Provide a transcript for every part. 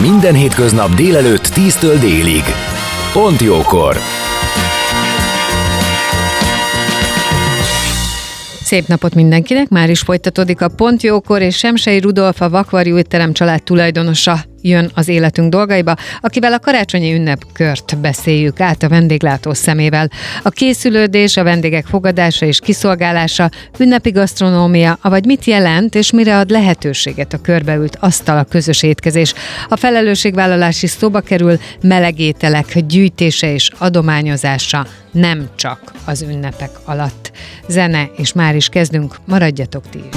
Minden hétköznap délelőtt 10-től délig. Pont jókor! Szép napot mindenkinek, már is folytatódik a Pont Jókor, és Semsei Rudolf, a Vakvarjú étterem család tulajdonosa jön az életünk dolgaiba, akivel a karácsonyi ünnepkört beszéljük át a vendéglátó szemével. A készülődés, a vendégek fogadása és kiszolgálása, ünnepi gasztronómia, vagy mit jelent és mire ad lehetőséget a körbeült asztal a közös étkezés. A felelősségvállalás is szóba kerül, melegételek gyűjtése és adományozása nem csak az ünnepek alatt. Zene, és már is kezdünk, maradjatok ti is.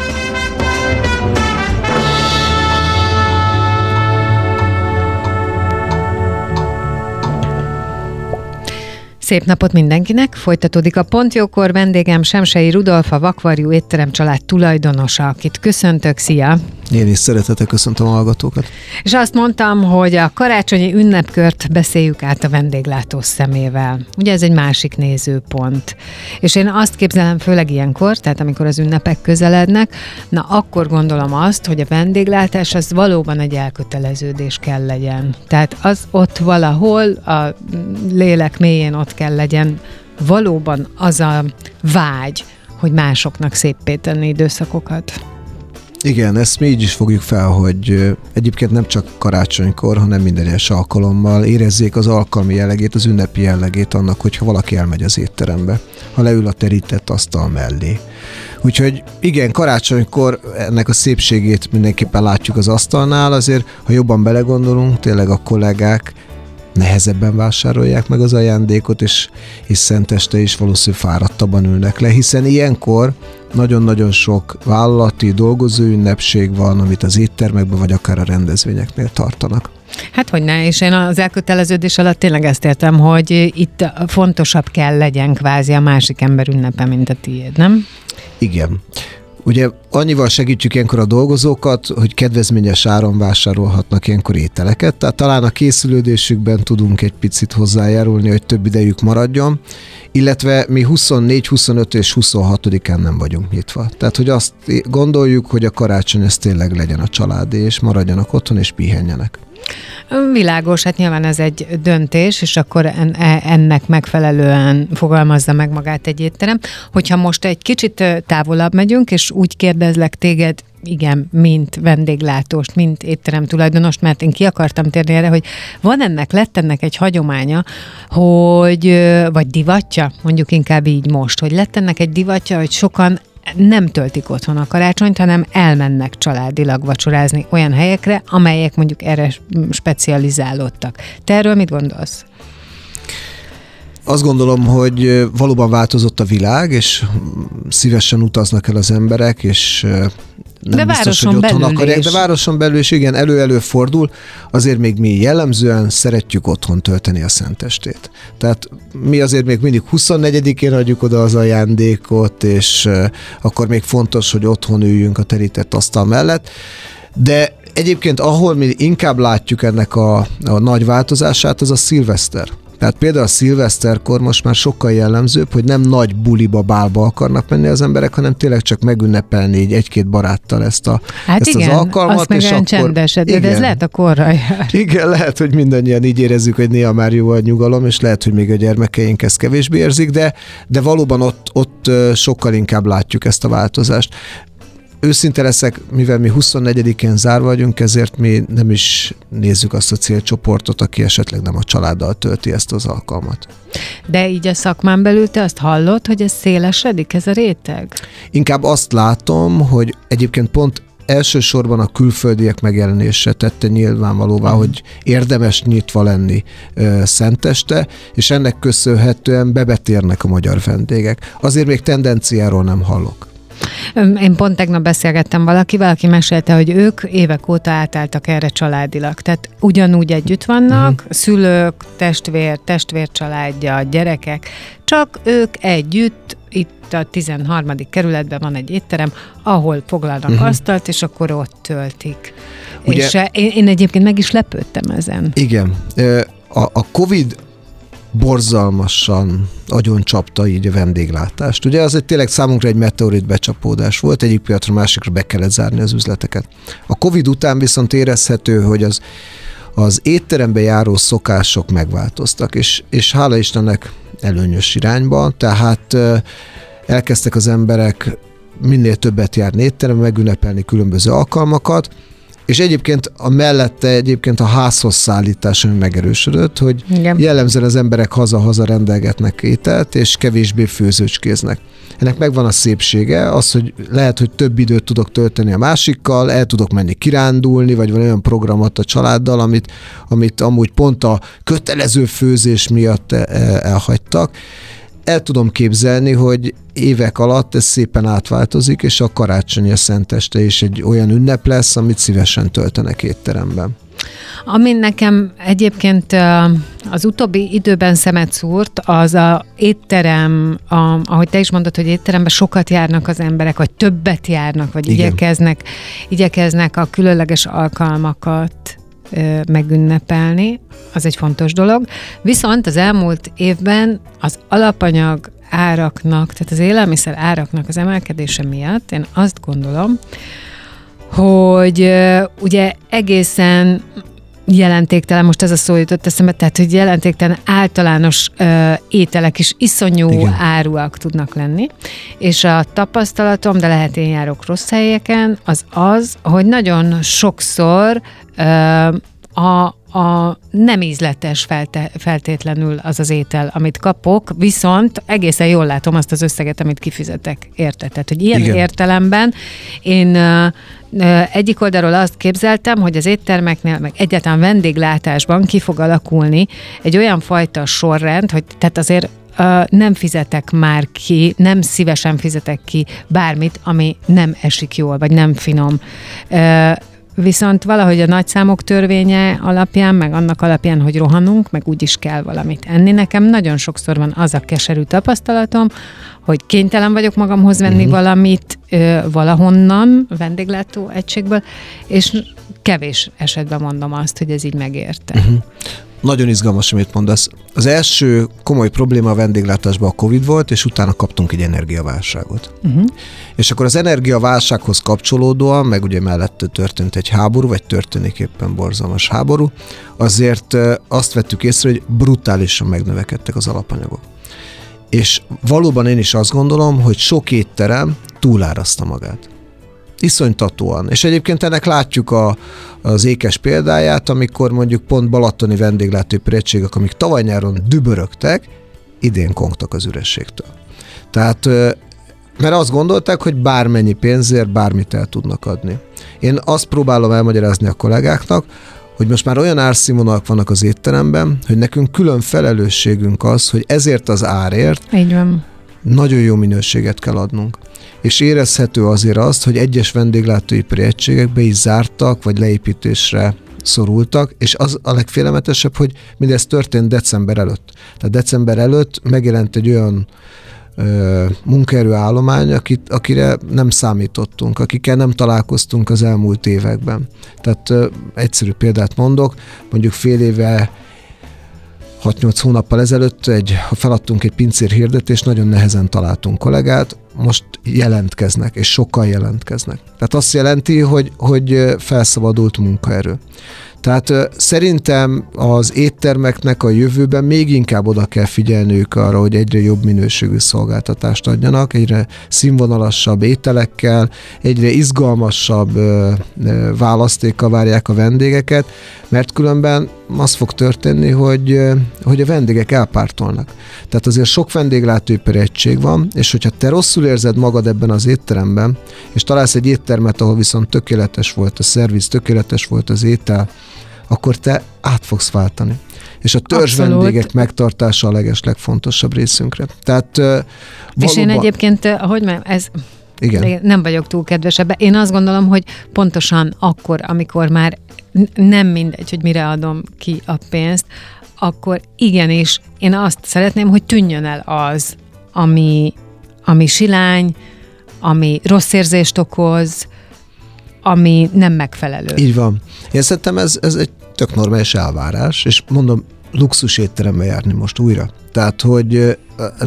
Szép napot mindenkinek! Folytatódik a Pontjókor vendégem Semsei Rudolf, a Vakvarjú étterem család tulajdonosa, akit köszöntök. Szia! Én is szeretettel köszöntöm a hallgatókat. És azt mondtam, hogy a karácsonyi ünnepkört beszéljük át a vendéglátó szemével. Ugye ez egy másik nézőpont. És én azt képzelem főleg ilyenkor, tehát amikor az ünnepek közelednek, na akkor gondolom azt, hogy a vendéglátás az valóban egy elköteleződés kell legyen. Tehát az ott valahol a lélek mélyén ott kell legyen valóban az a vágy, hogy másoknak széppé tenni időszakokat. Igen, ezt mi így is fogjuk fel, hogy egyébként nem csak karácsonykor, hanem minden egyes alkalommal érezzék az alkalmi jellegét, az ünnepi jellegét annak, hogyha valaki elmegy az étterembe, ha leül a terített asztal mellé. Úgyhogy igen, karácsonykor ennek a szépségét mindenképpen látjuk az asztalnál, azért ha jobban belegondolunk, tényleg a kollégák nehezebben vásárolják meg az ajándékot, és, és szenteste is valószínűleg fáradtabban ülnek le, hiszen ilyenkor nagyon-nagyon sok vállalati dolgozó ünnepség van, amit az éttermekben vagy akár a rendezvényeknél tartanak. Hát hogy ne, és én az elköteleződés alatt tényleg ezt értem, hogy itt fontosabb kell legyen kvázi a másik ember ünnepe, mint a tiéd, nem? Igen. Ugye annyival segítjük ilyenkor a dolgozókat, hogy kedvezményes áron vásárolhatnak ilyenkor ételeket, tehát talán a készülődésükben tudunk egy picit hozzájárulni, hogy több idejük maradjon, illetve mi 24, 25 és 26-án nem vagyunk nyitva. Tehát, hogy azt gondoljuk, hogy a karácsony ez tényleg legyen a család, és maradjanak otthon, és pihenjenek. Világos, hát nyilván ez egy döntés, és akkor e, ennek megfelelően fogalmazza meg magát egy étterem. Hogyha most egy kicsit távolabb megyünk, és úgy kérdezlek téged, igen, mint vendéglátóst, mint étterem tulajdonost, mert én ki akartam térni erre, hogy van ennek, lett ennek egy hagyománya, hogy, vagy divatja, mondjuk inkább így most, hogy lett ennek egy divatja, hogy sokan nem töltik otthon a karácsonyt, hanem elmennek családilag vacsorázni olyan helyekre, amelyek mondjuk erre specializálódtak. Te erről mit gondolsz? Azt gondolom, hogy valóban változott a világ, és szívesen utaznak el az emberek, és nem de biztos, hogy otthon akarják, is. de városon belül is igen, elő-elő fordul, azért még mi jellemzően szeretjük otthon tölteni a szentestét. Tehát mi azért még mindig 24-én adjuk oda az ajándékot, és akkor még fontos, hogy otthon üljünk a terített asztal mellett, de Egyébként, ahol mi inkább látjuk ennek a, a nagy változását, az a szilveszter. Tehát például a szilveszterkor most már sokkal jellemzőbb, hogy nem nagy buliba, bálba akarnak menni az emberek, hanem tényleg csak megünnepelni így egy-két baráttal ezt, a, hát ezt igen, az alkalmat. Azt és akkor, csendesed, igen, de ez lehet a korra jár. Igen, lehet, hogy mindannyian így érezzük, hogy néha már jó a nyugalom, és lehet, hogy még a gyermekeink ezt kevésbé érzik, de, de valóban ott, ott sokkal inkább látjuk ezt a változást őszinte leszek, mivel mi 24-én zárva vagyunk, ezért mi nem is nézzük azt a célcsoportot, aki esetleg nem a családdal tölti ezt az alkalmat. De így a szakmán belül te azt hallod, hogy ez szélesedik, ez a réteg? Inkább azt látom, hogy egyébként pont elsősorban a külföldiek megjelenése tette nyilvánvalóvá, hogy érdemes nyitva lenni ö, szenteste, és ennek köszönhetően bebetérnek a magyar vendégek. Azért még tendenciáról nem hallok. Én pont tegnap beszélgettem valakivel, aki mesélte, hogy ők évek óta átálltak erre családilag. Tehát ugyanúgy együtt vannak, uh-huh. szülők, testvér, testvércsaládja, gyerekek, csak ők együtt itt a 13. kerületben van egy étterem, ahol foglalnak uh-huh. asztalt, és akkor ott töltik. Ugye, és én, én egyébként meg is lepődtem ezen. Igen. A, a COVID borzalmasan agyon csapta így a vendéglátást. Ugye az egy tényleg számunkra egy meteorit becsapódás volt, egyik piatra másikra be kellett zárni az üzleteket. A Covid után viszont érezhető, hogy az, az étterembe járó szokások megváltoztak, és, és hála Istennek előnyös irányba, tehát elkezdtek az emberek minél többet járni étterembe, megünnepelni különböző alkalmakat, és egyébként a mellette egyébként a házhoz szállítás ami megerősödött, hogy Igen. jellemzően az emberek haza-haza rendelgetnek ételt, és kevésbé főzőcskéznek. Ennek megvan a szépsége, az, hogy lehet, hogy több időt tudok tölteni a másikkal, el tudok menni kirándulni, vagy van olyan programot a családdal, amit, amit amúgy pont a kötelező főzés miatt e, elhagytak el tudom képzelni, hogy évek alatt ez szépen átváltozik, és a karácsonyi a szenteste is egy olyan ünnep lesz, amit szívesen töltenek étteremben. Ami nekem egyébként az utóbbi időben szemet szúrt, az a étterem, a, ahogy te is mondod, hogy étteremben sokat járnak az emberek, vagy többet járnak, vagy Igen. igyekeznek, igyekeznek a különleges alkalmakat megünnepelni, az egy fontos dolog. Viszont az elmúlt évben az alapanyag áraknak, tehát az élelmiszer áraknak az emelkedése miatt én azt gondolom, hogy ugye egészen jelentéktelen, most ez a szó jutott eszembe, tehát hogy jelentéktelen általános ö, ételek is iszonyú Igen. áruak tudnak lenni, és a tapasztalatom, de lehet én járok rossz helyeken, az az, hogy nagyon sokszor ö, a, a nem ízletes felte, feltétlenül az az étel, amit kapok, viszont egészen jól látom azt az összeget, amit kifizetek, érte? Tehát, hogy ilyen Igen. értelemben én egyik oldalról azt képzeltem, hogy az éttermeknél, meg egyáltalán vendéglátásban ki fog alakulni egy olyan fajta sorrend, hogy tehát azért nem fizetek már ki, nem szívesen fizetek ki bármit, ami nem esik jól, vagy nem finom. Viszont valahogy a nagyszámok törvénye alapján, meg annak alapján, hogy rohanunk, meg úgy is kell valamit enni. Nekem nagyon sokszor van az a keserű tapasztalatom, hogy kénytelen vagyok magamhoz venni uh-huh. valamit ö, valahonnan, vendéglátó egységből, és kevés esetben mondom azt, hogy ez így megérte. Uh-huh. Nagyon izgalmas, amit mondasz. Az első komoly probléma a vendéglátásban a Covid volt, és utána kaptunk egy energiaválságot. Uh-huh. És akkor az energiaválsághoz kapcsolódóan, meg ugye mellett történt egy háború, vagy történik éppen borzalmas háború, azért azt vettük észre, hogy brutálisan megnövekedtek az alapanyagok. És valóban én is azt gondolom, hogy sok étterem túlárazta magát. Iszonytatóan. És egyébként ennek látjuk a, az ékes példáját, amikor mondjuk pont balatoni vendéglátóipari egységek, amik tavaly nyáron dübörögtek, idén kongtak az ürességtől. Tehát mert azt gondolták, hogy bármennyi pénzért bármit el tudnak adni. Én azt próbálom elmagyarázni a kollégáknak, hogy most már olyan árszínvonalak vannak az étteremben, hogy nekünk külön felelősségünk az, hogy ezért az árért Így van. Nagyon jó minőséget kell adnunk és érezhető azért azt, hogy egyes vendéglátóipari egységek be is zártak, vagy leépítésre szorultak, és az a legfélemetesebb, hogy mindez történt december előtt. Tehát december előtt megjelent egy olyan munkaerőállomány, akit, akire nem számítottunk, akikkel nem találkoztunk az elmúlt években. Tehát ö, egyszerű példát mondok, mondjuk fél éve 6-8 hónappal ezelőtt egy, feladtunk egy pincér hirdetést, nagyon nehezen találtunk kollégát, most jelentkeznek, és sokkal jelentkeznek. Tehát azt jelenti, hogy, hogy felszabadult munkaerő. Tehát szerintem az éttermeknek a jövőben még inkább oda kell figyelniük arra, hogy egyre jobb minőségű szolgáltatást adjanak, egyre színvonalasabb ételekkel, egyre izgalmasabb választékkal várják a vendégeket, mert különben az fog történni, hogy, hogy a vendégek elpártolnak. Tehát azért sok vendéglátóipari egység van, és hogyha te rosszul érzed magad ebben az étteremben, és találsz egy éttermet, ahol viszont tökéletes volt a szerviz, tökéletes volt az étel, akkor te át fogsz váltani. És a törzs Abszolút. vendégek megtartása a leges legfontosabb részünkre. Tehát valóban... És én egyébként, hogy mondjam, ez igen. Nem vagyok túl kedves ebbe. Én azt gondolom, hogy pontosan akkor, amikor már nem mindegy, hogy mire adom ki a pénzt, akkor igenis én azt szeretném, hogy tűnjön el az, ami, ami silány, ami rossz érzést okoz, ami nem megfelelő. Így van. Én szerintem ez, ez egy tök normális elvárás, és mondom, luxus étterembe járni most újra. Tehát, hogy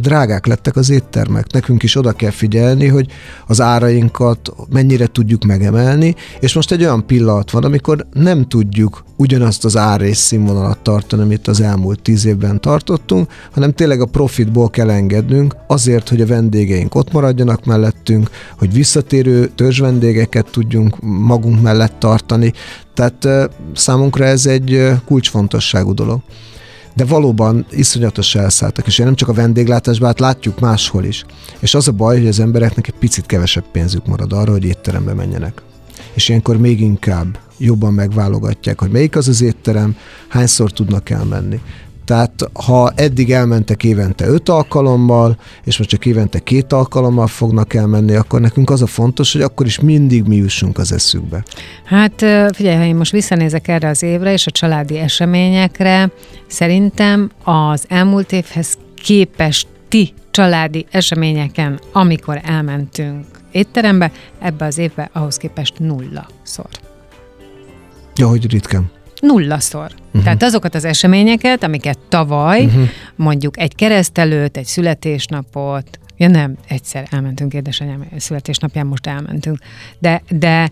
drágák lettek az éttermek. Nekünk is oda kell figyelni, hogy az árainkat mennyire tudjuk megemelni, és most egy olyan pillanat van, amikor nem tudjuk ugyanazt az ár és színvonalat tartani, amit az elmúlt tíz évben tartottunk, hanem tényleg a profitból kell engednünk azért, hogy a vendégeink ott maradjanak mellettünk, hogy visszatérő törzsvendégeket tudjunk magunk mellett tartani. Tehát számunkra ez egy kulcsfontosságú dolog de valóban iszonyatos elszálltak, és nem csak a vendéglátásban, hát látjuk máshol is. És az a baj, hogy az embereknek egy picit kevesebb pénzük marad arra, hogy étterembe menjenek. És ilyenkor még inkább jobban megválogatják, hogy melyik az az étterem, hányszor tudnak elmenni. Tehát ha eddig elmentek évente öt alkalommal, és most csak évente két alkalommal fognak elmenni, akkor nekünk az a fontos, hogy akkor is mindig mi jussunk az eszükbe. Hát figyelj, ha én most visszanézek erre az évre és a családi eseményekre, szerintem az elmúlt évhez képest ti családi eseményeken, amikor elmentünk étterembe, ebbe az évbe ahhoz képest nulla szor. Ja, hogy ritkán. Nullaszor. Uh-huh. Tehát azokat az eseményeket, amiket tavaly, uh-huh. mondjuk egy keresztelőt, egy születésnapot, Ja nem, egyszer elmentünk édesanyám születésnapján, most elmentünk. De, de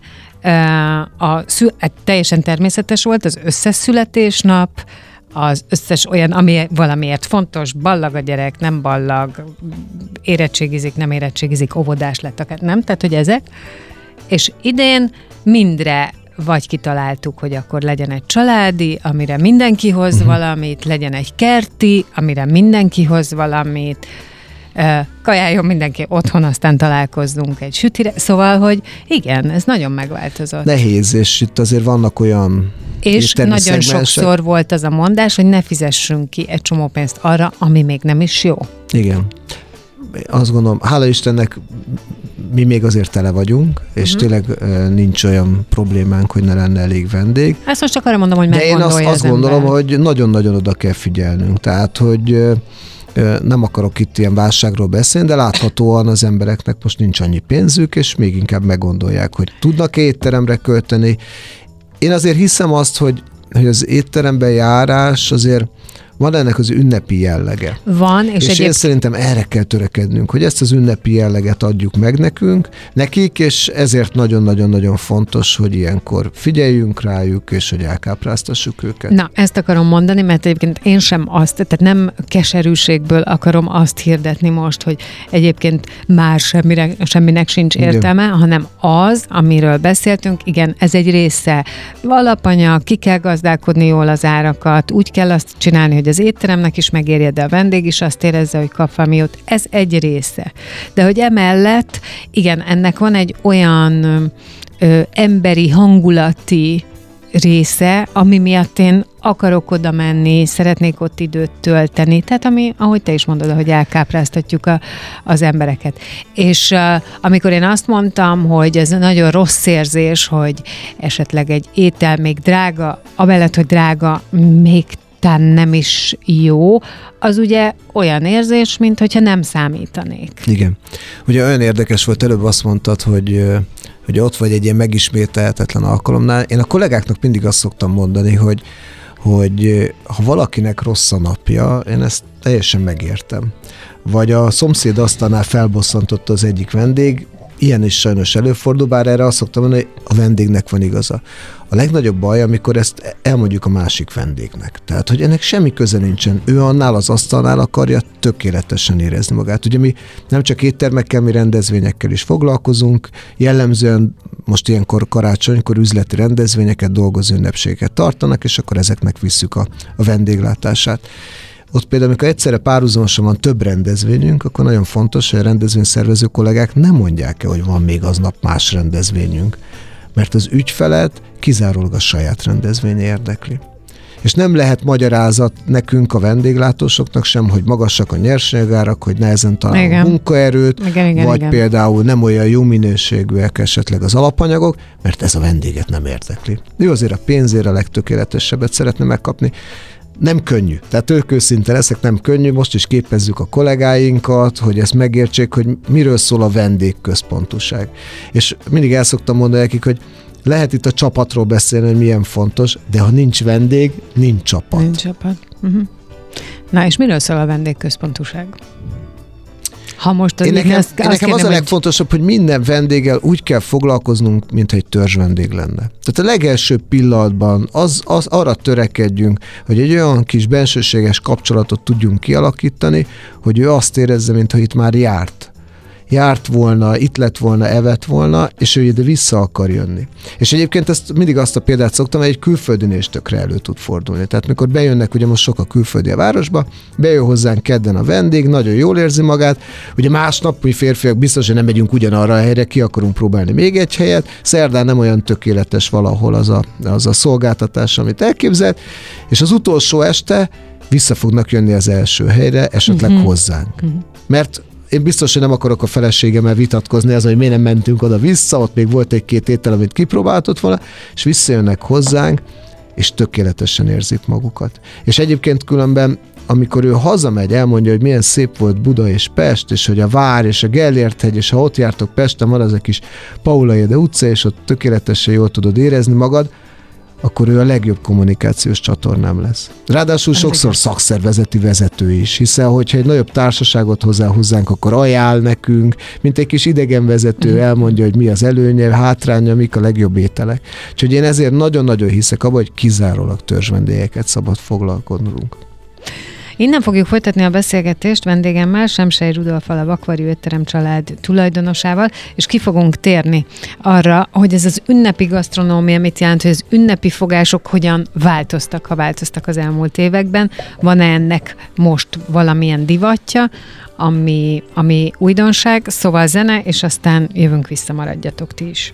a, szü- hát teljesen természetes volt az összes születésnap, az összes olyan, ami valamiért fontos, ballag a gyerek, nem ballag, érettségizik, nem érettségizik, óvodás lett, akár nem, tehát hogy ezek. És idén mindre vagy kitaláltuk, hogy akkor legyen egy családi, amire mindenki hoz uh-huh. valamit, legyen egy kerti, amire mindenki hoz valamit, kajáljon mindenki otthon, aztán találkozzunk egy sütire. Szóval, hogy igen, ez nagyon megváltozott. Nehéz, és itt azért vannak olyan és nagyon szegmensek. sokszor volt az a mondás, hogy ne fizessünk ki egy csomó pénzt arra, ami még nem is jó. Igen. Azt gondolom, hála Istennek mi még azért tele vagyunk, és uh-huh. tényleg nincs olyan problémánk, hogy ne lenne elég vendég. Ezt most csak arra mondom, hogy De én azt, az azt gondolom, ember. hogy nagyon-nagyon oda kell figyelnünk. Tehát, hogy nem akarok itt ilyen válságról beszélni, de láthatóan az embereknek most nincs annyi pénzük, és még inkább meggondolják, hogy tudnak étteremre költeni. Én azért hiszem azt, hogy, hogy az étterembe járás azért van ennek az ünnepi jellege. Van, és, és egyéb... én szerintem erre kell törekednünk, hogy ezt az ünnepi jelleget adjuk meg nekünk, nekik, és ezért nagyon-nagyon-nagyon fontos, hogy ilyenkor figyeljünk rájuk, és hogy elkápráztassuk őket. Na, ezt akarom mondani, mert egyébként én sem azt, tehát nem keserűségből akarom azt hirdetni most, hogy egyébként már semmire, semminek sincs értelme, igen. hanem az, amiről beszéltünk, igen, ez egy része. Alapanyag, ki kell gazdálkodni jól az árakat, úgy kell azt csinálni, hogy az étteremnek is megérje, de a vendég is azt érezze, hogy kap jót. Ez egy része. De hogy emellett, igen, ennek van egy olyan ö, emberi, hangulati része, ami miatt én akarok oda menni, szeretnék ott időt tölteni, tehát ami, ahogy te is mondod, hogy elkápráztatjuk a, az embereket. És uh, amikor én azt mondtam, hogy ez nagyon rossz érzés, hogy esetleg egy étel még drága, amellett, hogy drága, még talán nem is jó, az ugye olyan érzés, mint hogyha nem számítanék. Igen. Ugye olyan érdekes volt, előbb azt mondtad, hogy hogy ott vagy egy ilyen megismételhetetlen alkalomnál. Én a kollégáknak mindig azt szoktam mondani, hogy, hogy ha valakinek rossz a napja, én ezt teljesen megértem. Vagy a szomszéd asztalnál felbosszantotta az egyik vendég, ilyen is sajnos előfordul, bár erre azt szoktam mondani, hogy a vendégnek van igaza. A legnagyobb baj, amikor ezt elmondjuk a másik vendégnek. Tehát, hogy ennek semmi köze nincsen. Ő annál az asztalnál akarja tökéletesen érezni magát. Ugye mi nem csak éttermekkel, mi rendezvényekkel is foglalkozunk, jellemzően most ilyenkor karácsonykor üzleti rendezvényeket, dolgozó ünnepségeket tartanak, és akkor ezeknek visszük a, a vendéglátását. Ott például, amikor egyszerre párhuzamosan van több rendezvényünk, akkor nagyon fontos, hogy a rendezvényszervező kollégák nem mondják el, hogy van még aznap más rendezvényünk, mert az ügyfelet kizárólag a saját rendezvény érdekli. És nem lehet magyarázat nekünk, a vendéglátósoknak sem, hogy magasak a nyersanyagárak, hogy nehezen találunk a munkaerőt, igen, igen, vagy igen. például nem olyan jó minőségűek esetleg az alapanyagok, mert ez a vendéget nem érdekli. Ő azért a pénzért a legtökéletesebbet szeretne megkapni, nem könnyű. Tehát ők őszinte leszek, nem könnyű. Most is képezzük a kollégáinkat, hogy ezt megértsék, hogy miről szól a vendégközpontuság. És mindig el szoktam mondani nekik, hogy lehet itt a csapatról beszélni, hogy milyen fontos, de ha nincs vendég, nincs csapat. Nincs csapat. Uh-huh. Na, és miről szól a vendégközpontúság? Ha most az Én nekem, azt, én nekem az a kérdem, hogy- legfontosabb, hogy minden vendéggel úgy kell foglalkoznunk, mint egy törzs vendég lenne. Tehát a legelső pillanatban az, az arra törekedjünk, hogy egy olyan kis bensőséges kapcsolatot tudjunk kialakítani, hogy ő azt érezze, mintha itt már járt járt volna, itt lett volna, evett volna, és ő ide vissza akar jönni. És egyébként ezt mindig azt a példát szoktam, hogy egy külföldinél is tökre elő tud fordulni. Tehát mikor bejönnek, ugye most sok a külföldi a városba, bejön hozzánk kedden a vendég, nagyon jól érzi magát, ugye másnap mi férfiak biztos, hogy nem megyünk ugyanarra a helyre, ki akarunk próbálni még egy helyet, szerdán nem olyan tökéletes valahol az a, az a szolgáltatás, amit elképzelt, és az utolsó este vissza fognak jönni az első helyre, esetleg uh-huh. hozzánk. Uh-huh. Mert én biztos, hogy nem akarok a feleségemmel vitatkozni az, hogy miért nem mentünk oda-vissza, ott még volt egy-két étel, amit kipróbáltott volna, és visszajönnek hozzánk, és tökéletesen érzik magukat. És egyébként különben, amikor ő hazamegy, elmondja, hogy milyen szép volt Buda és Pest, és hogy a Vár és a Gellért hegy, és ha ott jártok Pesten, van az a kis Paula Ede utca, és ott tökéletesen jól tudod érezni magad, akkor ő a legjobb kommunikációs csatornám lesz. Ráadásul Ez sokszor szakszervezeti vezető is, hiszen hogyha egy nagyobb társaságot hozzáhúzzánk, akkor ajánl nekünk, mint egy kis idegenvezető Mhm. elmondja, hogy mi az előnye, hátránya, mik a legjobb ételek. Úgyhogy én ezért nagyon-nagyon hiszek abban, hogy kizárólag törzsvendégeket szabad foglalkodnunk. Innen fogjuk folytatni a beszélgetést vendégemmel, Semsei Rudolfal, a Vakvarjú Étterem család tulajdonosával, és ki fogunk térni arra, hogy ez az ünnepi gasztronómia mit jelent, hogy az ünnepi fogások hogyan változtak, ha változtak az elmúlt években. Van-e ennek most valamilyen divatja, ami, ami újdonság, szóval zene, és aztán jövünk vissza, maradjatok ti is.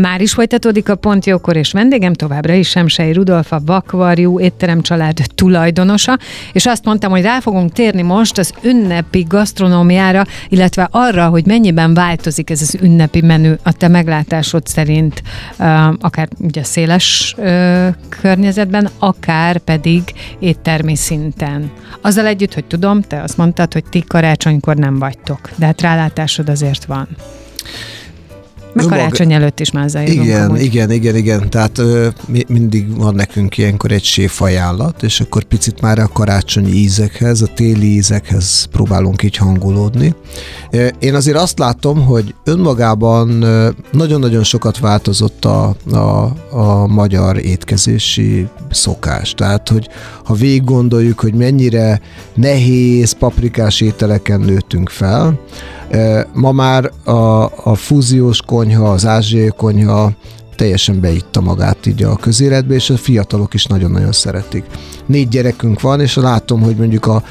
Már is folytatódik a Pont Jókor, és vendégem továbbra is Semsei Rudolf, a Vakvarjú étterem család tulajdonosa, és azt mondtam, hogy rá fogunk térni most az ünnepi gasztronómiára, illetve arra, hogy mennyiben változik ez az ünnepi menü a te meglátásod szerint, akár ugye széles környezetben, akár pedig éttermi szinten. Azzal együtt, hogy tudom, te azt mondtad, hogy ti karácsonykor nem vagytok, de hát rálátásod azért van. Meg Önmaga- karácsony előtt is már. Igen, amúgy. igen, igen, igen. Tehát ö, mi, mindig van nekünk ilyenkor egy séf ajánlat, és akkor picit már a karácsonyi ízekhez, a téli ízekhez próbálunk így hangolódni. Én azért azt látom, hogy önmagában nagyon-nagyon sokat változott a, a, a magyar étkezési szokás. Tehát, hogy ha végig gondoljuk, hogy mennyire nehéz paprikás ételeken nőttünk fel, Ma már a, a fúziós konyha, az ázsiai konyha teljesen beitta magát így a közéletbe, és a fiatalok is nagyon-nagyon szeretik. Négy gyerekünk van, és látom, hogy mondjuk a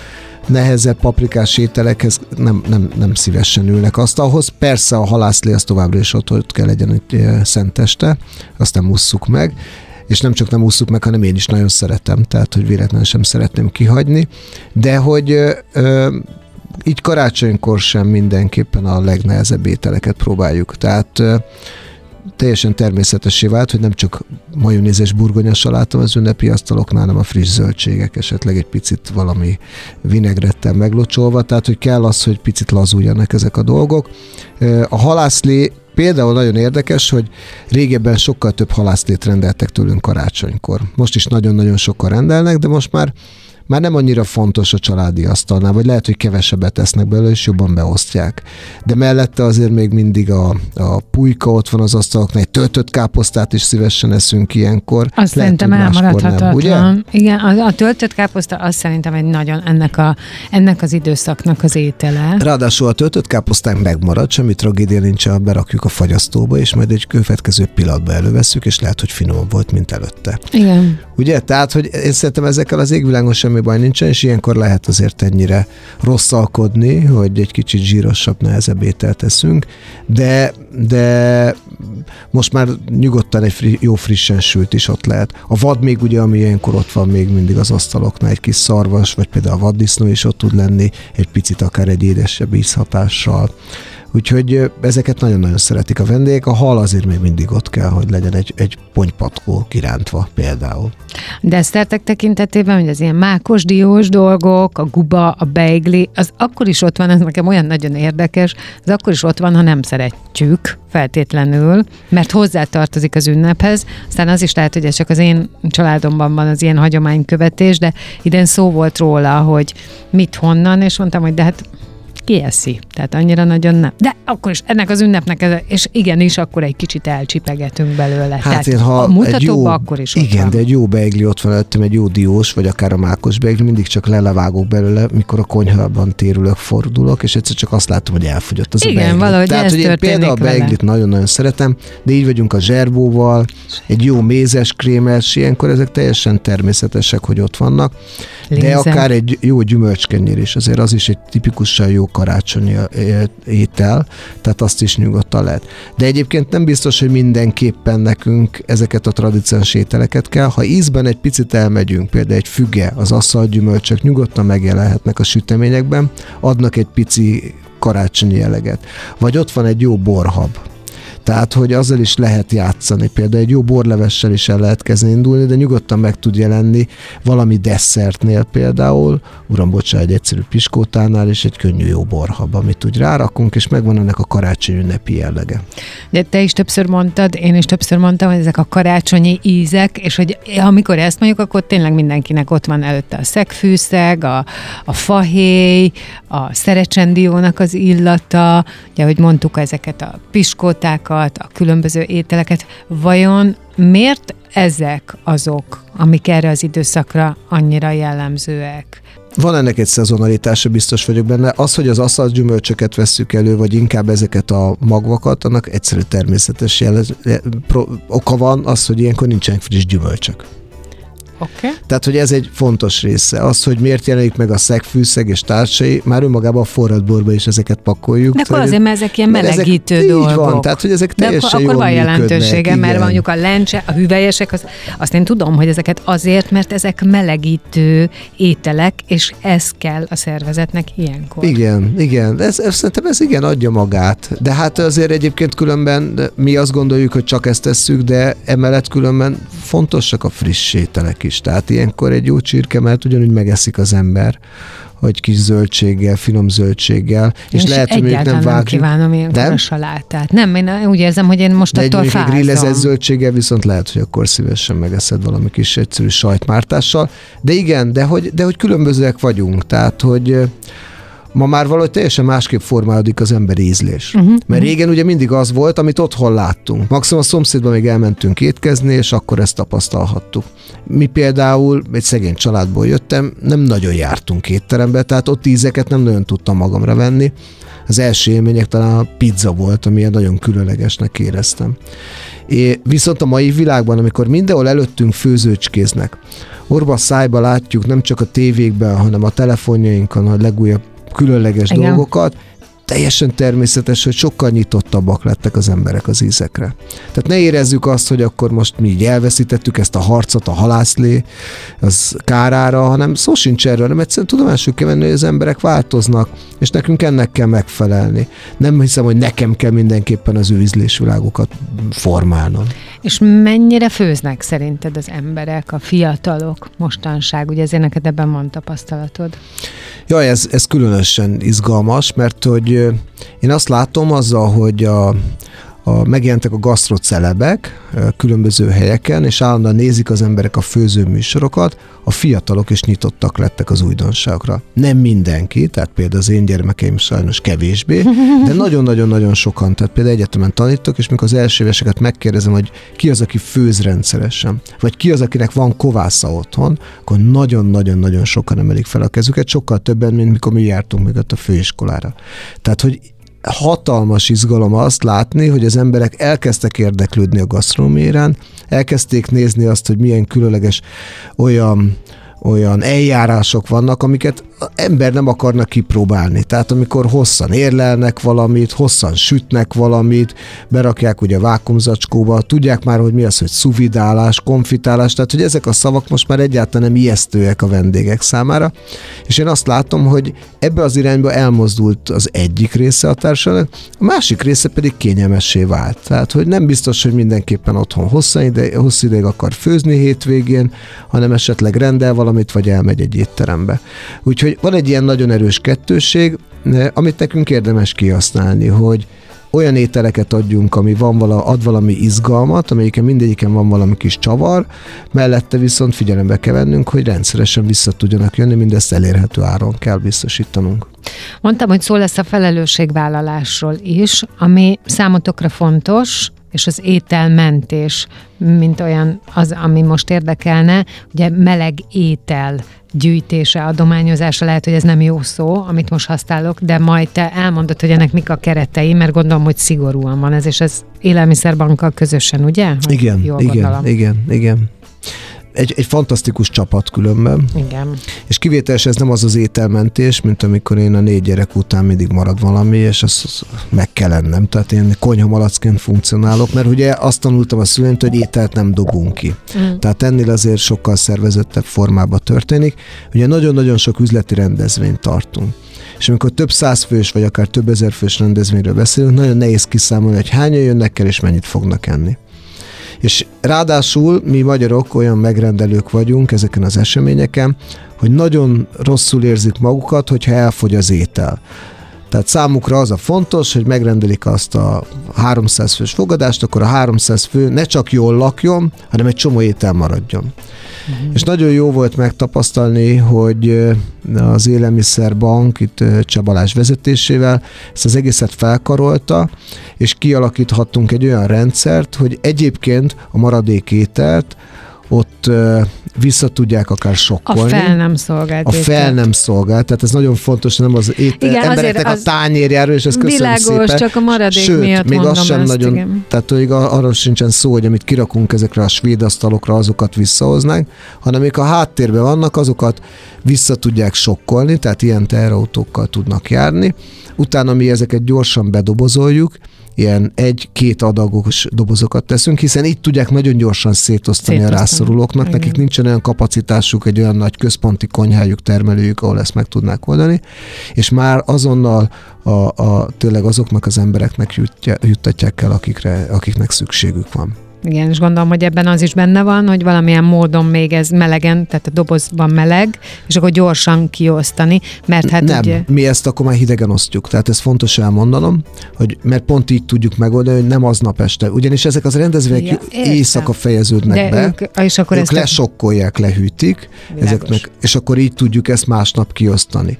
nehezebb paprikás ételekhez nem, nem, nem szívesen ülnek asztalhoz. Persze a halászlé az továbbra is ott, ott kell legyen egy ö, szenteste, azt nem musszuk meg. és nem csak nem ússzuk meg, hanem én is nagyon szeretem, tehát hogy véletlenül sem szeretném kihagyni, de hogy ö, így karácsonykor sem mindenképpen a legnehezebb ételeket próbáljuk. Tehát teljesen természetessé vált, hogy nem csak majonézes burgonya saláta az ünnepi asztaloknál, hanem a friss zöldségek, esetleg egy picit valami vinegrettel meglocsolva, tehát hogy kell az, hogy picit lazuljanak ezek a dolgok. A halászlé például nagyon érdekes, hogy régebben sokkal több halászlét rendeltek tőlünk karácsonykor. Most is nagyon-nagyon sokan rendelnek, de most már már nem annyira fontos a családi asztalnál, vagy lehet, hogy kevesebbet tesznek belőle, és jobban beosztják. De mellette azért még mindig a, a pulyka ott van az asztaloknál, egy töltött káposztát is szívesen eszünk ilyenkor. Azt lehet, szerintem elmaradhatatlan. ugye? Igen, a, a töltött káposzta azt szerintem egy nagyon ennek, a, ennek az időszaknak az étele. Ráadásul a töltött káposztánk megmarad, semmi tragédia nincs, ha berakjuk a fagyasztóba, és majd egy következő pillanatban előveszük, és lehet, hogy finom volt, mint előtte. Igen. Ugye? Tehát, hogy én szerintem ezekkel az égvilágon semmi semmi baj nincsen, és ilyenkor lehet azért ennyire rosszalkodni, hogy egy kicsit zsírosabb, nehezebb ételt teszünk, de, de most már nyugodtan egy fri, jó frissen sült is ott lehet. A vad még ugye, ami ilyenkor ott van még mindig az asztaloknál, egy kis szarvas, vagy például a vaddisznó is ott tud lenni, egy picit akár egy édesebb ízhatással. Úgyhogy ezeket nagyon-nagyon szeretik a vendégek. A hal azért még mindig ott kell, hogy legyen egy, egy ponypatkó kirántva például. Desztertek tekintetében, hogy az ilyen mákos diós dolgok, a guba, a beigli, az akkor is ott van, ez nekem olyan nagyon érdekes, az akkor is ott van, ha nem szeretjük feltétlenül, mert hozzá tartozik az ünnephez. Aztán az is lehet, hogy ez csak az én családomban van az ilyen hagyománykövetés, de idén szó volt róla, hogy mit honnan, és mondtam, hogy de hát kieszi. Tehát annyira nagyon nem. De akkor is ennek az ünnepnek, ez, és igenis, akkor egy kicsit elcsipegetünk belőle. Hát Tehát én, ha a mutatóban jó, akkor is Igen, van. de egy jó beigli ott van előttem, egy jó diós, vagy akár a mákos beigli, mindig csak lelevágok belőle, mikor a konyhában térülök, fordulok, és egyszer csak azt látom, hogy elfogyott az Igen, a beigli. valahogy Tehát, ez hogy én például a beiglit nagyon-nagyon szeretem, de így vagyunk a zserbóval, egy jó mézes, krémes, ilyenkor ezek teljesen természetesek, hogy ott vannak. Lézem. De akár egy jó gyümölcskenyér is, azért az is egy tipikusan jó karácsonyi étel, tehát azt is nyugodtan lehet. De egyébként nem biztos, hogy mindenképpen nekünk ezeket a tradicionális ételeket kell. Ha ízben egy picit elmegyünk, például egy füge, az asszalgyümölcsök nyugodtan megjelenhetnek a süteményekben, adnak egy pici karácsonyi jelleget. Vagy ott van egy jó borhab, tehát, hogy azzal is lehet játszani. Például egy jó borlevessel is el lehet kezdeni indulni, de nyugodtan meg tud jelenni valami desszertnél például, uram, bocsánat, egy egyszerű piskótánál, és egy könnyű jó borhab, amit úgy rárakunk, és megvan ennek a karácsony ünnepi jellege. De te is többször mondtad, én is többször mondtam, hogy ezek a karácsonyi ízek, és hogy amikor ezt mondjuk, akkor tényleg mindenkinek ott van előtte a szegfűszeg, a, a fahéj, a szerecsendiónak az illata, ugye, hogy mondtuk ezeket a piskótákat, italokat, a különböző ételeket. Vajon miért ezek azok, amik erre az időszakra annyira jellemzőek? Van ennek egy szezonalitása, biztos vagyok benne. Az, hogy az aszalt gyümölcsöket vesszük elő, vagy inkább ezeket a magvakat, annak egyszerű természetes jelez, pro, oka van az, hogy ilyenkor nincsenek friss gyümölcsök. Okay. Tehát, hogy ez egy fontos része. Az, hogy miért jelenik meg a szegfűszeg és társai, már önmagában a forradborba is ezeket pakoljuk. De akkor azért, mert ezek ilyen melegítő ezek, dolgok. Így van, tehát, hogy ezek teljesen De akkor, akkor van jelentősége, mert igen. mondjuk a lencse, a hüvelyesek, az, azt én tudom, hogy ezeket azért, mert ezek melegítő ételek, és ez kell a szervezetnek ilyenkor. Igen, igen. Ez, ez, szerintem ez igen adja magát. De hát azért egyébként különben mi azt gondoljuk, hogy csak ezt tesszük, de emellett különben fontosak a friss ételek is. Tehát ilyenkor egy jó csirke, mert ugyanúgy megeszik az ember, hogy kis zöldséggel, finom zöldséggel, és, és lehet, hogy még nem vágjuk. nem kívánom én nem? a salátát. Nem, én úgy érzem, hogy én most De attól egy, egy grillezett zöldséggel viszont lehet, hogy akkor szívesen megeszed valami kis egyszerű sajtmártással. De igen, de hogy, de hogy különbözőek vagyunk, tehát, hogy ma már valahogy teljesen másképp formálódik az emberi ízlés. Uh-huh, Mert uh-huh. régen ugye mindig az volt, amit otthon láttunk. Maximum a szomszédban még elmentünk étkezni, és akkor ezt tapasztalhattuk. Mi például egy szegény családból jöttem, nem nagyon jártunk étterembe, tehát ott ízeket nem nagyon tudtam magamra venni. Az első élmények talán a pizza volt, ami nagyon különlegesnek éreztem. É, viszont a mai világban, amikor mindenhol előttünk főzőcskéznek, orba szájba látjuk nem csak a tévékben, hanem a telefonjainkon a legújabb különleges Igen. dolgokat, teljesen természetes, hogy sokkal nyitottabbak lettek az emberek az ízekre. Tehát ne érezzük azt, hogy akkor most mi így elveszítettük ezt a harcot a halászlé, az kárára, hanem szó sincs erről, hanem egyszerűen tudomásul kell venni, hogy az emberek változnak, és nekünk ennek kell megfelelni. Nem hiszem, hogy nekem kell mindenképpen az ő ízlésvilágokat formálnom. És mennyire főznek szerinted az emberek, a fiatalok mostanság? Ugye ezért neked ebben van tapasztalatod. Ja, ez, ez különösen izgalmas, mert hogy én azt látom azzal, hogy a, a, megjelentek a gasztrocelebek különböző helyeken, és állandóan nézik az emberek a főzőműsorokat, a fiatalok is nyitottak lettek az újdonságokra. Nem mindenki, tehát például az én gyermekeim sajnos kevésbé, de nagyon-nagyon-nagyon sokan, tehát például egyetemen tanítok, és mikor az első éveseket megkérdezem, hogy ki az, aki főz rendszeresen, vagy ki az, akinek van kovásza otthon, akkor nagyon-nagyon-nagyon sokan emelik fel a kezüket, sokkal többen, mint mikor mi jártunk még ott a főiskolára. Tehát, hogy hatalmas izgalom azt látni, hogy az emberek elkezdtek érdeklődni a gasztronómián, elkezdték nézni azt, hogy milyen különleges olyan olyan eljárások vannak, amiket ember nem akarna kipróbálni. Tehát amikor hosszan érlelnek valamit, hosszan sütnek valamit, berakják ugye a vákumzacskóba, tudják már, hogy mi az, hogy szuvidálás, konfitálás, tehát hogy ezek a szavak most már egyáltalán nem ijesztőek a vendégek számára. És én azt látom, hogy ebbe az irányba elmozdult az egyik része a társadalomnak, a másik része pedig kényelmessé vált. Tehát, hogy nem biztos, hogy mindenképpen otthon hosszú ideig, hosszú ideig akar főzni hétvégén, hanem esetleg rendel valamit, vagy elmegy egy étterembe. Úgyhogy Úgyhogy van egy ilyen nagyon erős kettőség, eh, amit nekünk érdemes kihasználni, hogy olyan ételeket adjunk, ami van vala, ad valami izgalmat, amelyiken mindegyiken van valami kis csavar, mellette viszont figyelembe kell vennünk, hogy rendszeresen vissza tudjanak jönni, mindezt elérhető áron kell biztosítanunk. Mondtam, hogy szó lesz a felelősségvállalásról is, ami számotokra fontos, és az ételmentés, mint olyan az, ami most érdekelne, ugye meleg étel gyűjtése, adományozása, lehet, hogy ez nem jó szó, amit most használok, de majd te elmondod, hogy ennek mik a keretei, mert gondolom, hogy szigorúan van ez, és ez élelmiszerbankkal közösen, ugye? Hogy igen, igen, gondolom. igen, igen egy, egy fantasztikus csapat különben. Igen. És kivételes ez nem az az ételmentés, mint amikor én a négy gyerek után mindig marad valami, és azt meg kell ennem. Tehát én konyhamalacként funkcionálok, mert ugye azt tanultam a szüleimtől, hogy ételt nem dobunk ki. Mm. Tehát ennél azért sokkal szervezettebb formában történik. Ugye nagyon-nagyon sok üzleti rendezvényt tartunk. És amikor több száz fős, vagy akár több ezer fős rendezvényről beszélünk, nagyon nehéz kiszámolni, hogy hányan jönnek el, és mennyit fognak enni. És ráadásul mi magyarok olyan megrendelők vagyunk ezeken az eseményeken, hogy nagyon rosszul érzik magukat, hogyha elfogy az étel. Tehát számukra az a fontos, hogy megrendelik azt a 300 fős fogadást, akkor a 300 fő ne csak jól lakjon, hanem egy csomó étel maradjon. Uh-huh. És nagyon jó volt megtapasztalni, hogy az Élelmiszerbank itt Csabalás vezetésével ezt az egészet felkarolta, és kialakíthattunk egy olyan rendszert, hogy egyébként a maradék ételt ott vissza tudják akár sokkolni. A fel nem szolgált. A fel nem szolgált, tehát ez nagyon fontos, nem az ét, igen, embereknek az a tányérjáról, és ez köszönöm világos, szépen. csak a maradék Sőt, miatt még az sem ezt, nagyon, igen. tehát hogy arról sincsen szó, hogy amit kirakunk ezekre a svéd asztalokra, azokat visszahoznánk, hanem még a háttérben vannak, azokat vissza tudják sokkolni, tehát ilyen teherautókkal tudnak járni. Utána mi ezeket gyorsan bedobozoljuk, ilyen egy-két adagos dobozokat teszünk, hiszen itt tudják nagyon gyorsan szétosztani, szétosztani. a rászorulóknak, Igen. nekik nincsen olyan kapacitásuk, egy olyan nagy központi konyhájuk, termelőjük, ahol ezt meg tudnák oldani, és már azonnal a, a, tényleg azoknak az embereknek jutja, juttatják el, akikre, akiknek szükségük van. Igen, és gondolom, hogy ebben az is benne van, hogy valamilyen módon még ez melegen, tehát a dobozban meleg, és akkor gyorsan kiosztani, mert hát Nem, ugye... mi ezt akkor már hidegen osztjuk, tehát ez fontos elmondanom, hogy mert pont így tudjuk megoldani, hogy nem aznap este, ugyanis ezek az rendezvények ja, éjszaka fejeződnek De be, ők, és akkor ők ezt lesokkolják, lehűtik, ezeknek, és akkor így tudjuk ezt másnap kiosztani.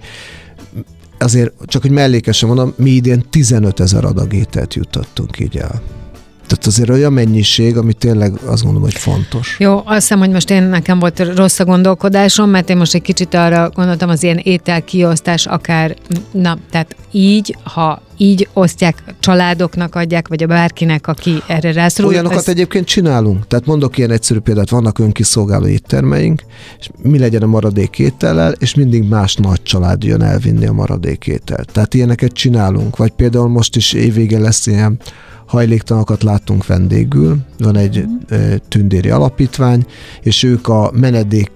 Azért csak, hogy mellékesen mondom, mi idén 15 ezer adag ételt jutottunk így el. Tehát azért olyan mennyiség, ami tényleg azt gondolom, hogy fontos. Jó, azt hiszem, hogy most én nekem volt rossz a gondolkodásom, mert én most egy kicsit arra gondoltam, az ilyen ételkiosztás akár, na, tehát így, ha így osztják, családoknak adják, vagy a bárkinek, aki erre rászorul. Olyanokat ez... egyébként csinálunk. Tehát mondok ilyen egyszerű példát, vannak önkiszolgáló éttermeink, és mi legyen a maradék étellel, és mindig más nagy család jön elvinni a maradék ételt. Tehát ilyeneket csinálunk. Vagy például most is évvége lesz ilyen hajléktalanokat láttunk vendégül, van egy mm. tündéri alapítvány, és ők a menedék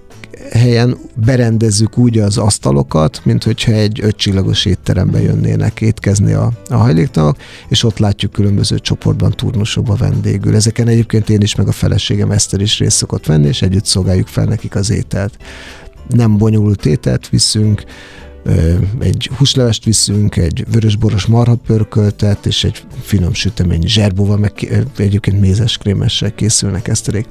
helyen berendezzük úgy az asztalokat, mint hogyha egy ötcsillagos étterembe jönnének étkezni a, a hajléktalanok, és ott látjuk különböző csoportban, turnusokban vendégül. Ezeken egyébként én is, meg a feleségem Eszter is részt szokott venni, és együtt szolgáljuk fel nekik az ételt. Nem bonyolult ételt viszünk, egy húslevest viszünk, egy vörösboros marhapörköltet, és egy finom sütemény zserbóval, meg egyébként mézes krémessel készülnek eszterék.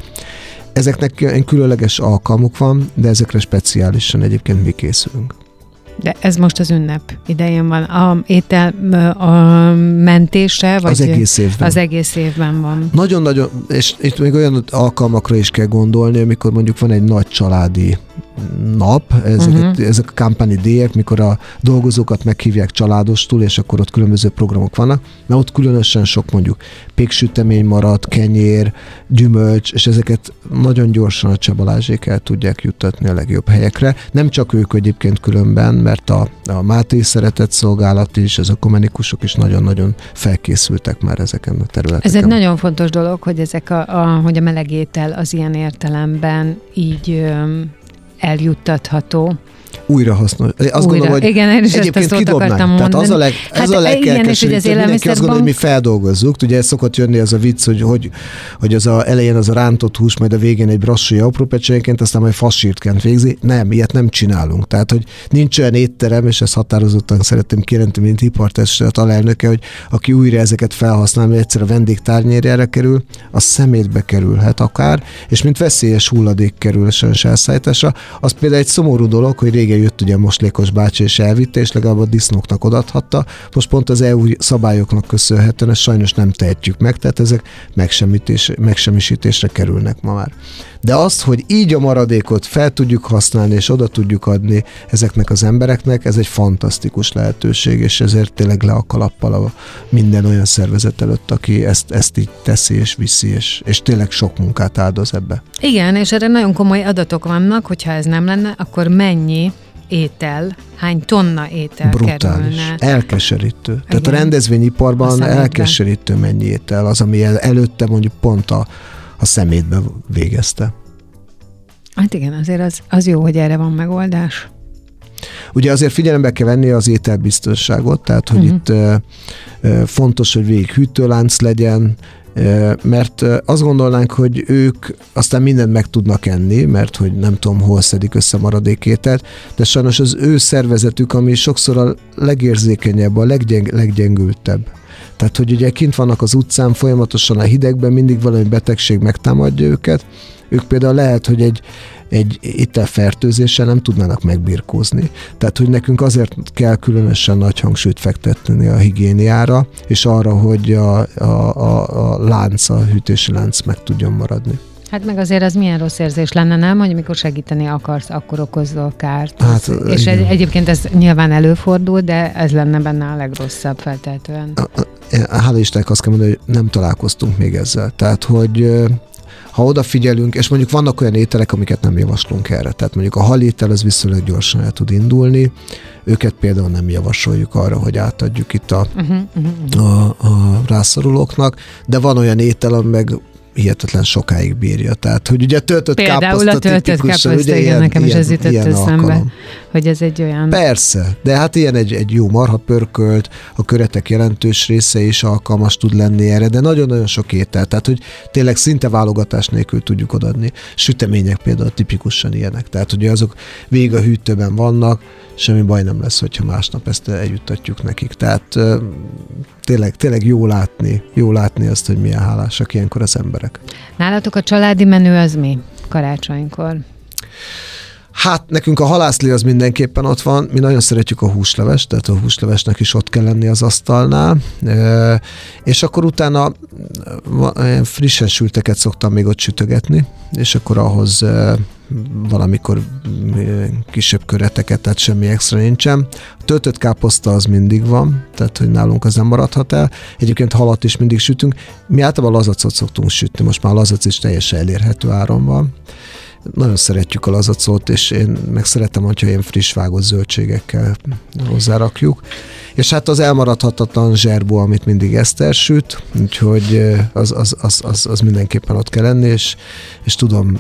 Ezeknek különleges alkalmuk van, de ezekre speciálisan egyébként mi készülünk. De ez most az ünnep idején van. A étel a mentése, vagy az egész évben. Az egész évben van. Nagyon-nagyon, és itt még olyan alkalmakra is kell gondolni, amikor mondjuk van egy nagy családi nap, ezek, uh-huh. ezek a kampányi díjak, mikor a dolgozókat meghívják családostul, és akkor ott különböző programok vannak, mert ott különösen sok mondjuk péksütemény maradt, kenyér, gyümölcs, és ezeket nagyon gyorsan a Csabalázsék el tudják juttatni a legjobb helyekre. Nem csak ők egyébként különben, mert a, a Máté Szeretett Szolgálat is, ez a komenikusok is nagyon-nagyon felkészültek már ezeken a területeken. Ez egy nagyon fontos dolog, hogy ezek a, a, hogy a melegétel az ilyen értelemben így eljuttatható újra hasznos. Azt újra. gondolom, hogy igen, én is egyébként ezt kidobnánk. Tehát mondani. az a, leg, ez hát a legkelkesítő. Az mindenki azt gondolja, hogy mi feldolgozzuk. Ugye ez szokott jönni az a vicc, hogy, hogy, hogy az a, elején az a rántott hús, majd a végén egy brassója apró pecsénként, aztán majd fasírtkent végzi. Nem, ilyet nem csinálunk. Tehát, hogy nincs olyan étterem, és ezt határozottan szeretném kérni, mint ipartestet alelnöke, hogy aki újra ezeket felhasznál, mert egyszer a vendég tárnyérjára kerül, a szemétbe kerülhet akár, és mint veszélyes hulladék kerül a elszállításra. Az például egy szomorú dolog, hogy régen jött ugye Moslékos bácsi és elvitte, és legalább a disznóknak odathatta. Most pont az EU szabályoknak köszönhetően ezt sajnos nem tehetjük meg, tehát ezek megsemmisítésre kerülnek ma már. De azt, hogy így a maradékot fel tudjuk használni és oda tudjuk adni ezeknek az embereknek, ez egy fantasztikus lehetőség, és ezért tényleg le a kalappal a minden olyan szervezet előtt, aki ezt, ezt így teszi és viszi, és, és tényleg sok munkát áldoz ebbe. Igen, és erre nagyon komoly adatok vannak, hogyha ez nem lenne, akkor mennyi étel, hány tonna étel Brutális. kerülne. Elkeserítő. Igen. Tehát a rendezvényiparban elkeserítő mennyi étel az, ami előtte mondjuk pont a, a szemétbe végezte. Hát igen, azért az, az jó, hogy erre van megoldás. Ugye azért figyelembe kell venni az ételbiztonságot, tehát hogy uh-huh. itt uh, fontos, hogy végig hűtőlánc legyen, mert azt gondolnánk, hogy ők aztán mindent meg tudnak enni, mert hogy nem tudom, hol szedik össze maradékételt, de sajnos az ő szervezetük, ami sokszor a legérzékenyebb, a leggyeng- leggyengültebb. Tehát, hogy ugye kint vannak az utcán, folyamatosan a hidegben, mindig valami betegség megtámadja őket, ők például lehet, hogy egy, egy ételfertőzéssel nem tudnának megbirkózni. Tehát, hogy nekünk azért kell különösen nagy hangsúlyt fektetni a higiéniára, és arra, hogy a, a, a, a lánc, a hűtési lánc meg tudjon maradni. Hát meg azért az milyen rossz érzés lenne, nem? Hogy amikor segíteni akarsz, akkor okozol kárt. Hát, és egy, egyébként ez nyilván előfordul, de ez lenne benne a legrosszabb feltétlenül. Hála Istennek azt kell mondani, hogy nem találkoztunk még ezzel. Tehát, hogy ha odafigyelünk, és mondjuk vannak olyan ételek, amiket nem javaslunk erre. Tehát mondjuk a halétel az viszonylag gyorsan el tud indulni, őket például nem javasoljuk arra, hogy átadjuk itt a, uh-huh, uh-huh. a, a rászorulóknak, de van olyan étel, meg hihetetlen sokáig bírja. Tehát, hogy ugye töltött Például káposzta a töltött káposzta, ugye, igen, ilyen, nekem is ez jutott eszembe, alkalom. Hogy ez egy olyan... Persze, de hát ilyen egy, egy jó marha pörkölt, a köretek jelentős része is alkalmas tud lenni erre, de nagyon-nagyon sok étel, tehát hogy tényleg szinte válogatás nélkül tudjuk adni. Sütemények például tipikusan ilyenek, tehát ugye azok végig a hűtőben vannak, semmi baj nem lesz, hogyha másnap ezt eljuttatjuk nekik. Tehát tényleg, tényleg jó látni, jó látni azt, hogy milyen hálásak ilyenkor az emberek. Nálatok a családi menü az mi karácsonykor? Hát nekünk a halászlé az mindenképpen ott van, mi nagyon szeretjük a húslevest, tehát a húslevesnek is ott kell lenni az asztalnál, és akkor utána frissen sülteket szoktam még ott sütögetni, és akkor ahhoz valamikor mm, kisebb köreteket, tehát semmi extra nincsen. A töltött káposzta az mindig van, tehát hogy nálunk az nem maradhat el. Egyébként halat is mindig sütünk. Mi általában lazacot szoktunk sütni, most már lazac is teljesen elérhető áron van. Nagyon szeretjük a lazacot, és én meg szeretem, hogyha ilyen friss vágott zöldségekkel hozzárakjuk. És hát az elmaradhatatlan zserbó, amit mindig Eszter süt, úgyhogy az, az, az, az, az mindenképpen ott kell lenni, és, és tudom,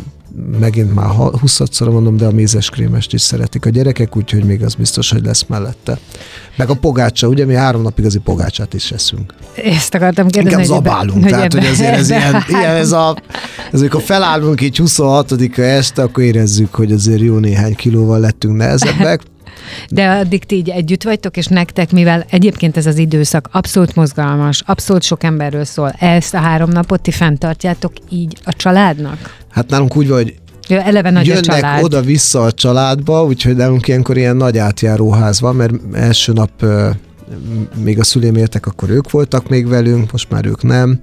megint már 20-szor mondom, de a mézes krémest is szeretik a gyerekek, úgyhogy még az biztos, hogy lesz mellette. Meg a pogácsa, ugye mi három nap igazi pogácsát is eszünk. Ezt akartam kérdezni. Inkább zabálunk, hogy tehát hogy azért ez ilyen, ilyen ez a, ez amikor felállunk így 26-a este, akkor érezzük, hogy azért jó néhány kilóval lettünk nehezebbek. De addig ti így együtt vagytok, és nektek, mivel egyébként ez az időszak abszolút mozgalmas, abszolút sok emberről szól, ezt a három napot ti fenntartjátok így a családnak? Hát nálunk úgy van, hogy Ja, eleve nagy jönnek oda-vissza a családba, úgyhogy nálunk ilyenkor ilyen nagy átjáróház van, mert első nap még a szülém éltek, akkor ők voltak még velünk, most már ők nem,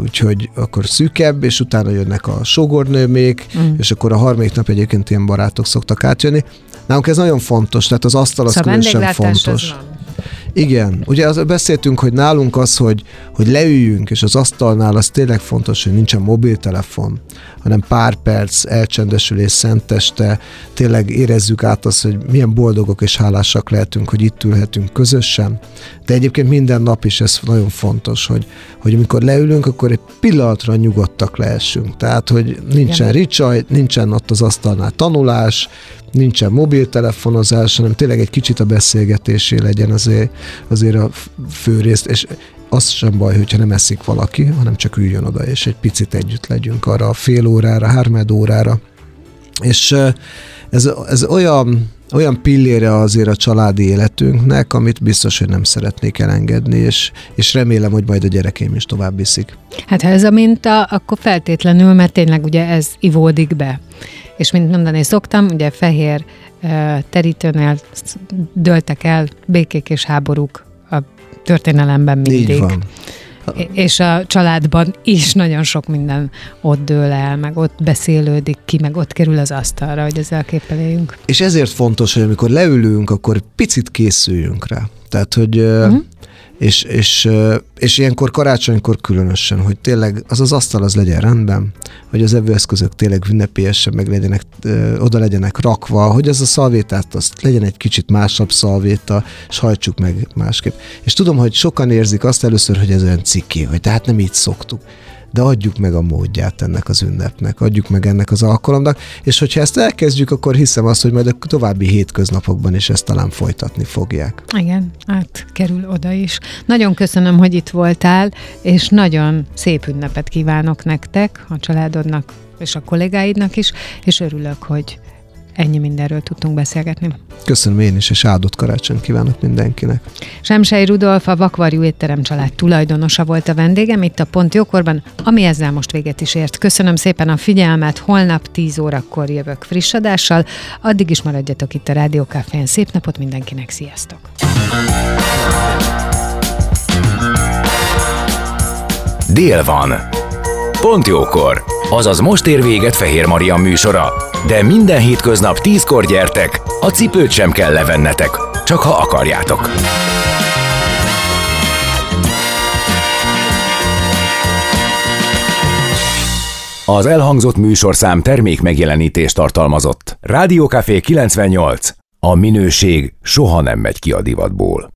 úgyhogy akkor szűkebb, és utána jönnek a sógornőmék, mm. és akkor a harmadik nap egyébként ilyen barátok szoktak átjönni. Nálunk ez nagyon fontos, tehát az asztal az szóval különösen fontos. Igen, ugye az, beszéltünk, hogy nálunk az, hogy, hogy leüljünk, és az asztalnál az tényleg fontos, hogy nincsen mobiltelefon, hanem pár perc elcsendesülés szenteste, tényleg érezzük át azt, hogy milyen boldogok és hálásak lehetünk, hogy itt ülhetünk közösen. De egyébként minden nap is ez nagyon fontos, hogy, hogy amikor leülünk, akkor egy pillanatra nyugodtak lehessünk. Tehát, hogy nincsen Igen. ricsaj, nincsen ott az asztalnál tanulás, nincsen mobiltelefonozás, hanem tényleg egy kicsit a beszélgetésé legyen azért, azért a fő részt, és az sem baj, hogyha nem eszik valaki, hanem csak üljön oda, és egy picit együtt legyünk arra a fél órára, hármed órára. És ez, ez olyan, olyan pillére azért a családi életünknek, amit biztos, hogy nem szeretnék elengedni, és, és remélem, hogy majd a gyerekeim is tovább viszik. Hát ha ez a minta, akkor feltétlenül, mert tényleg ugye ez ivódik be. És mint mondani szoktam, ugye fehér terítőnél döltek el békék és háborúk a történelemben mindig. Így van. És a családban is nagyon sok minden ott dől el, meg ott beszélődik ki, meg ott kerül az asztalra, hogy ezzel képpel éljünk. És ezért fontos, hogy amikor leülünk, akkor picit készüljünk rá. Tehát, hogy uh-huh és, és, és ilyenkor karácsonykor különösen, hogy tényleg az az asztal az legyen rendben, hogy az evőeszközök tényleg ünnepélyesen meg legyenek, oda legyenek rakva, hogy az a szalvétát, azt legyen egy kicsit másabb szalvéta, és hajtsuk meg másképp. És tudom, hogy sokan érzik azt először, hogy ez olyan ciki, hogy tehát nem így szoktuk de adjuk meg a módját ennek az ünnepnek, adjuk meg ennek az alkalomnak, és hogyha ezt elkezdjük, akkor hiszem azt, hogy majd a további hétköznapokban is ezt talán folytatni fogják. Igen, át kerül oda is. Nagyon köszönöm, hogy itt voltál, és nagyon szép ünnepet kívánok nektek, a családodnak és a kollégáidnak is, és örülök, hogy ennyi mindenről tudtunk beszélgetni. Köszönöm én is, és áldott karácsony kívánok mindenkinek. Semsei Rudolf, a Vakvarjú étterem család tulajdonosa volt a vendégem itt a Pont Jókorban, ami ezzel most véget is ért. Köszönöm szépen a figyelmet, holnap 10 órakor jövök friss adással, addig is maradjatok itt a Rádió Cafén. Szép napot mindenkinek, sziasztok! Dél van. Pont jókor. Azaz most ér véget Fehér Maria műsora. De minden hétköznap tízkor gyertek, a cipőt sem kell levennetek, csak ha akarjátok. Az elhangzott műsorszám termék megjelenítést tartalmazott. Rádiókafé 98. A minőség soha nem megy ki a divatból.